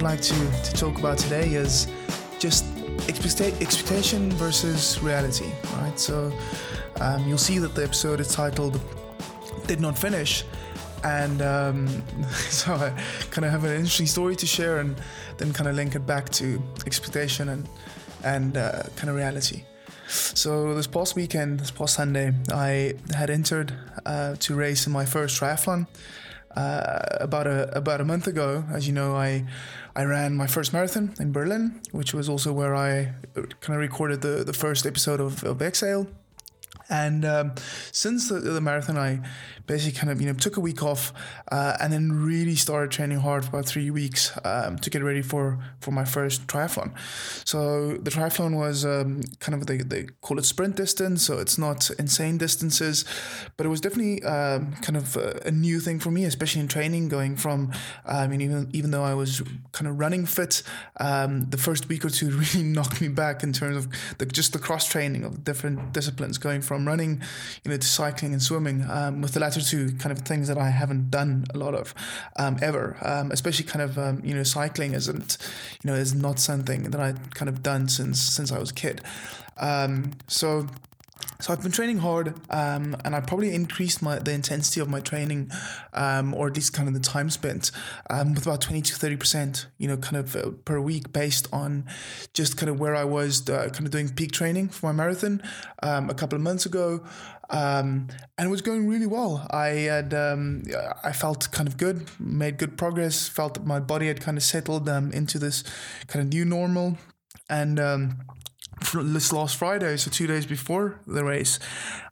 would like to, to talk about today is just expecta- expectation versus reality, right? So um, you'll see that the episode is titled Did Not Finish. And um, so I kind of have an interesting story to share and then kind of link it back to expectation and, and uh, kind of reality. So this past weekend, this past Sunday, I had entered uh, to race in my first triathlon. Uh, about a about a month ago, as you know, I I ran my first marathon in Berlin, which was also where I kind of recorded the the first episode of, of Exhale. And um, since the, the, marathon, I basically kind of you know took a week off uh, and then really started training hard for about three weeks um, to get ready for for my first triathlon. So the triathlon was um, kind of they, they call it sprint distance, so it's not insane distances, but it was definitely um, kind of a, a, new thing for me, especially in training. Going from I mean even even though I was kind of running fit, um, the first week or two really knocked me back in terms of the, just the cross training of different disciplines, going from running, you know, to cycling and swimming. Um, with the latter two kind of things that I haven't done a lot of um, ever, um, especially kind of um, you know cycling isn't you know is not something that I kind of done since since I was a kid. Um, so so I've been training hard, um, and I probably increased my the intensity of my training, um, or at least kind of the time spent, um, with about twenty to thirty percent. You know, kind of uh, per week, based on just kind of where I was, uh, kind of doing peak training for my marathon um, a couple of months ago, um, and it was going really well. I had um, I felt kind of good, made good progress, felt that my body had kind of settled into this kind of new normal, and this last Friday, so two days before the race,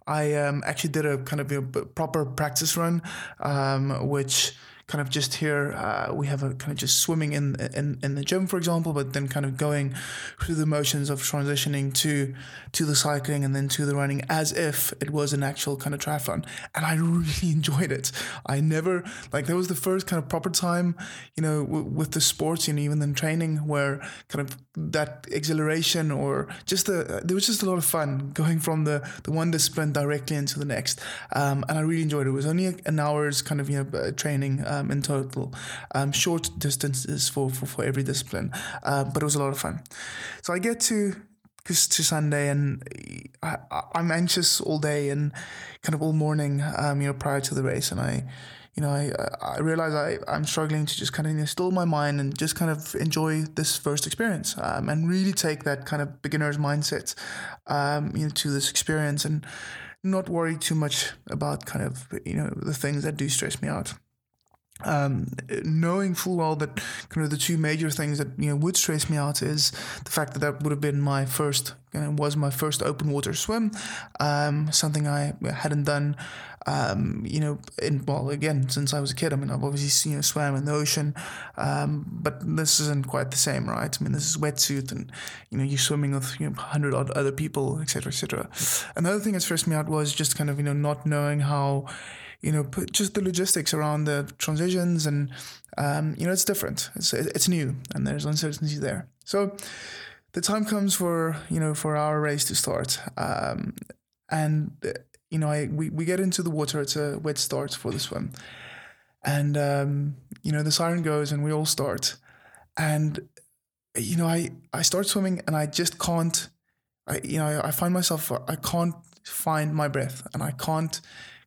I um, actually did a kind of a proper practice run, um, which kind of just here uh, we have a kind of just swimming in, in in the gym for example but then kind of going through the motions of transitioning to to the cycling and then to the running as if it was an actual kind of triathlon. And i really enjoyed it. I never like that was the first kind of proper time you know w- with the sports and even in training where kind of that exhilaration or just the there was just a lot of fun going from the the one discipline directly into the next. Um, and i really enjoyed it. It was only an hour's kind of you know training uh, um, in total, um, short distances for, for, for every discipline. Uh, but it was a lot of fun. So I get to to Sunday and I, I'm anxious all day and kind of all morning, um, you know, prior to the race. And I, you know, I, I realize I, I'm struggling to just kind of still my mind and just kind of enjoy this first experience um, and really take that kind of beginner's mindset, um, you know, to this experience and not worry too much about kind of, you know, the things that do stress me out um, knowing full well that kind of the two major things that you know would stress me out is the fact that that would have been my first you know, was my first open water swim, um, something I hadn't done. Um, you know, in well again since I was a kid. I mean, I've obviously you know swam in the ocean, um, but this isn't quite the same, right? I mean, this is wetsuit, and you know you're swimming with you know hundred odd other people, etc., etc. Another thing that stressed me out was just kind of you know not knowing how you know, just the logistics around the transitions and, um, you know, it's different. It's, it's new and there's uncertainty there. So the time comes for, you know, for our race to start. Um, and, you know, I, we, we get into the water. It's a wet start for the swim. And, um, you know, the siren goes and we all start. And, you know, I, I start swimming and I just can't, I, you know, I, I find myself, I can't find my breath and I can't,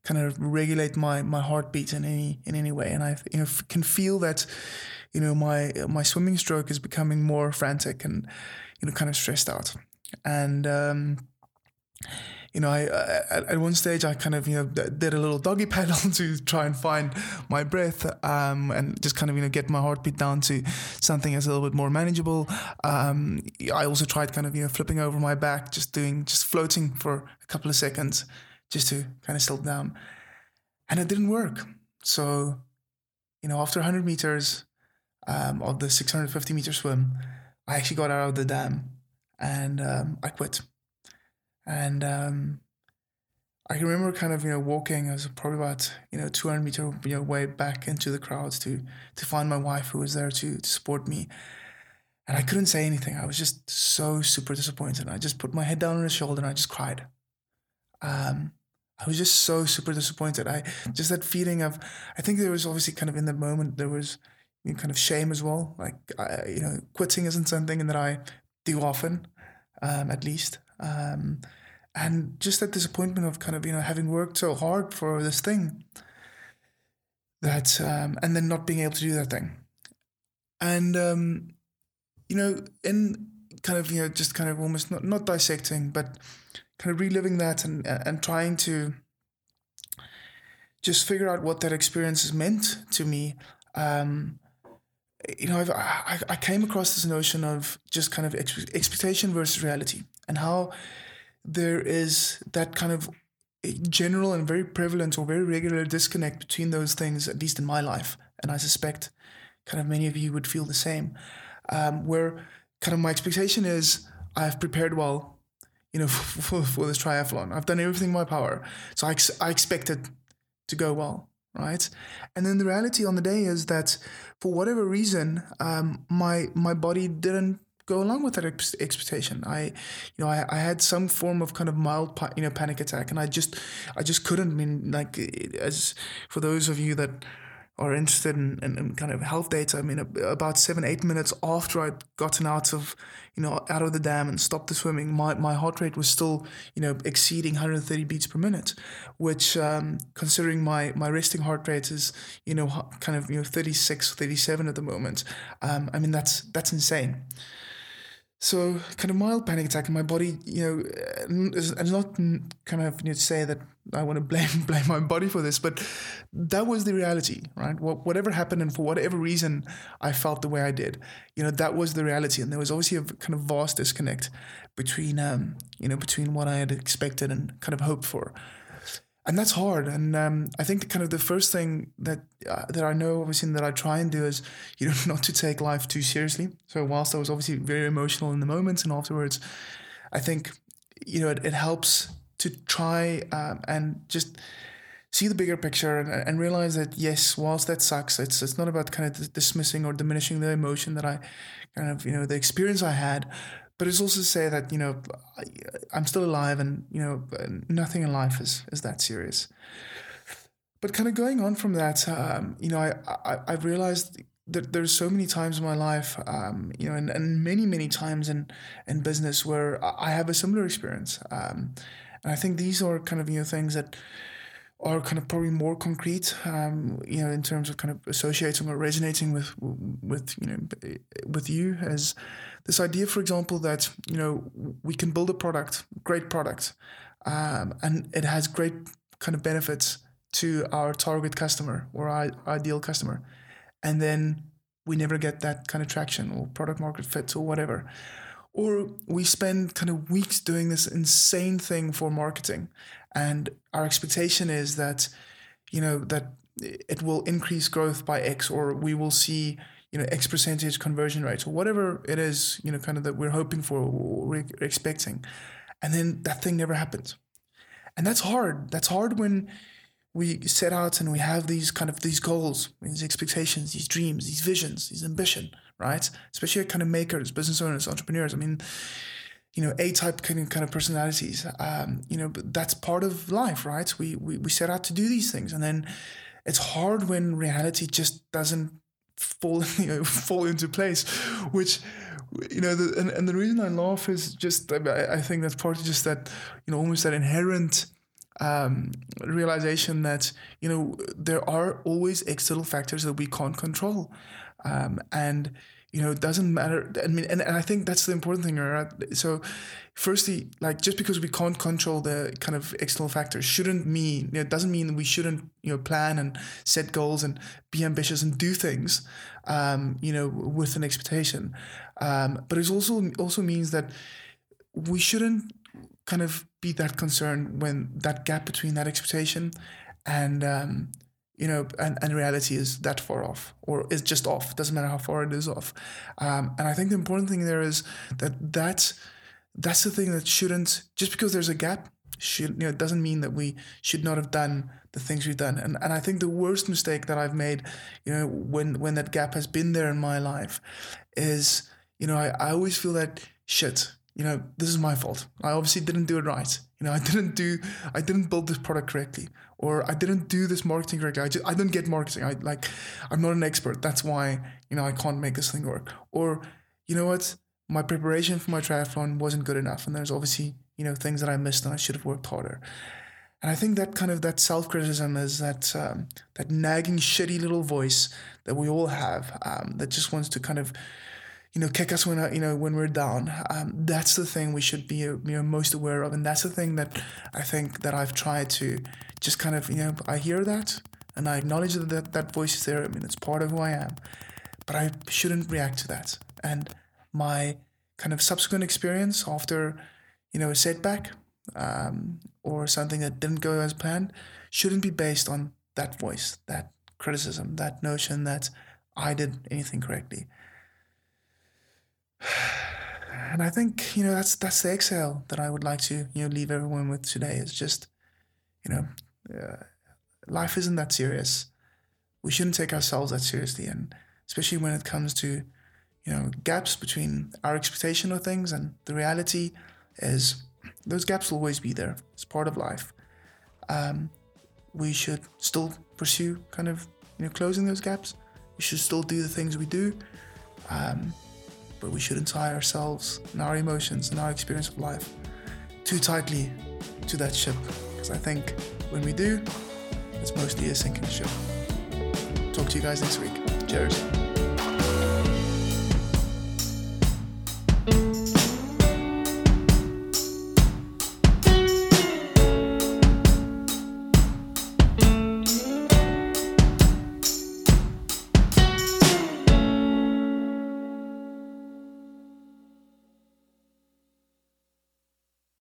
kind of regulate my my heartbeat in any in any way, and I you know can feel that you know my my swimming stroke is becoming more frantic and you know kind of stressed out, and um, you know, I, I, at one stage I kind of you know did a little doggy paddle to try and find my breath um, and just kind of you know get my heartbeat down to something that's a little bit more manageable. Um, I also tried kind of you know flipping over my back, just doing just floating for a couple of seconds, just to kind of settle down. And it didn't work. So, you know, after 100 meters um, of the 650 meter swim, I actually got out of the dam and um, I quit. And um, I can remember kind of, you know, walking, I was probably about, you know, 200 meter you know, way back into the crowds to, to find my wife who was there to, to support me. And I couldn't say anything. I was just so super disappointed. I just put my head down on her shoulder and I just cried. Um, I was just so super disappointed. I just that feeling of, I think there was obviously kind of in the moment there was you know, kind of shame as well. Like I, you know, quitting isn't something that I do often, um, at least. Um, and just that disappointment of kind of you know having worked so hard for this thing that um, and then not being able to do that thing and um, you know in kind of you know just kind of almost not, not dissecting but kind of reliving that and and trying to just figure out what that experience has meant to me um, you know I've, I, I came across this notion of just kind of expectation versus reality and how there is that kind of general and very prevalent or very regular disconnect between those things, at least in my life. And I suspect kind of many of you would feel the same, um, where kind of my expectation is I've prepared well, you know, for, for this triathlon. I've done everything in my power. So I, ex- I expect it to go well, right? And then the reality on the day is that for whatever reason, um, my my body didn't go along with that ex- expectation. I, you know, I, I had some form of kind of mild, pa- you know, panic attack, and I just, I just couldn't. I mean, like, as for those of you that are interested in, in, in, kind of health data, I mean, about seven, eight minutes after I'd gotten out of, you know, out of the dam and stopped the swimming, my, my heart rate was still, you know, exceeding 130 beats per minute, which, um, considering my, my resting heart rate is, you know, kind of, you know, 36, 37 at the moment. Um, I mean, that's, that's insane. So kind of mild panic attack in my body, you know, and not kind of you know, say that I want to blame blame my body for this, but that was the reality, right? Whatever happened, and for whatever reason, I felt the way I did. You know, that was the reality, and there was obviously a kind of vast disconnect between, um, you know, between what I had expected and kind of hoped for and that's hard. And um, I think kind of the first thing that uh, that I know, obviously, that I try and do is you know not to take life too seriously. So whilst I was obviously very emotional in the moments and afterwards, I think you know it, it helps to try um, and just see the bigger picture and, and realize that yes, whilst that sucks, it's it's not about kind of dismissing or diminishing the emotion that I kind of you know the experience I had, but it's also to say that you know I'm still alive, and you know nothing in life is is that serious. But kind of going on from that, um, you know, I, I I've realized that there's so many times in my life, um, you know, and, and many many times in in business where I have a similar experience, um, and I think these are kind of you know things that are kind of probably more concrete, um, you know, in terms of kind of associating or resonating with with you know with you as this idea, for example, that you know we can build a product, great product, um, and it has great kind of benefits to our target customer or our ideal customer, and then we never get that kind of traction or product market fit or whatever. Or we spend kind of weeks doing this insane thing for marketing, and our expectation is that, you know, that it will increase growth by X, or we will see, you know, X percentage conversion rates, or whatever it is, you know, kind of that we're hoping for, or we're expecting, and then that thing never happens, and that's hard. That's hard when we set out and we have these kind of these goals, these expectations, these dreams, these visions, these ambition, right? Especially kind of makers, business owners, entrepreneurs. I mean, you know, A type kind of kind of personalities. Um, you know, that's part of life, right? We, we we set out to do these things, and then it's hard when reality just doesn't fall you know, fall into place, which you know, the, and, and the reason I laugh is just I, I think that's partly just that you know almost that inherent um, realization that you know there are always external factors that we can't control, um, and you know it doesn't matter. I mean, and, and I think that's the important thing, right? So, firstly, like just because we can't control the kind of external factors shouldn't mean you know, it doesn't mean we shouldn't you know plan and set goals and be ambitious and do things, um, you know, with an expectation. Um, but it also also means that we shouldn't kind of be that concerned when that gap between that expectation and um, you know and, and reality is that far off or is just off. Doesn't matter how far it is off. Um, and i think the important thing there is that that's that's the thing that shouldn't just because there's a gap should you know doesn't mean that we should not have done the things we've done. And and I think the worst mistake that I've made you know when when that gap has been there in my life is you know I, I always feel that shit you know, this is my fault. I obviously didn't do it right. You know, I didn't do, I didn't build this product correctly, or I didn't do this marketing correctly. I just, I didn't get marketing. I like, I'm not an expert. That's why, you know, I can't make this thing work. Or, you know what, my preparation for my triathlon wasn't good enough, and there's obviously, you know, things that I missed, and I should have worked harder. And I think that kind of that self criticism is that um, that nagging, shitty little voice that we all have um, that just wants to kind of you know, kick us when uh, you know when we're down. Um, that's the thing we should be you know most aware of, and that's the thing that I think that I've tried to just kind of you know I hear that and I acknowledge that that, that voice is there. I mean, it's part of who I am, but I shouldn't react to that. And my kind of subsequent experience after you know a setback um, or something that didn't go as planned shouldn't be based on that voice, that criticism, that notion that I did anything correctly and I think you know that's that's the exhale that I would like to you know leave everyone with today. It's just you know uh, life isn't that serious. We shouldn't take ourselves that seriously, and especially when it comes to you know gaps between our expectation of things and the reality is those gaps will always be there. It's part of life. Um, we should still pursue kind of you know closing those gaps. We should still do the things we do. Um, but we shouldn't tie ourselves and our emotions and our experience of life too tightly to that ship. Because I think when we do, it's mostly a sinking ship. Talk to you guys next week. Cheers.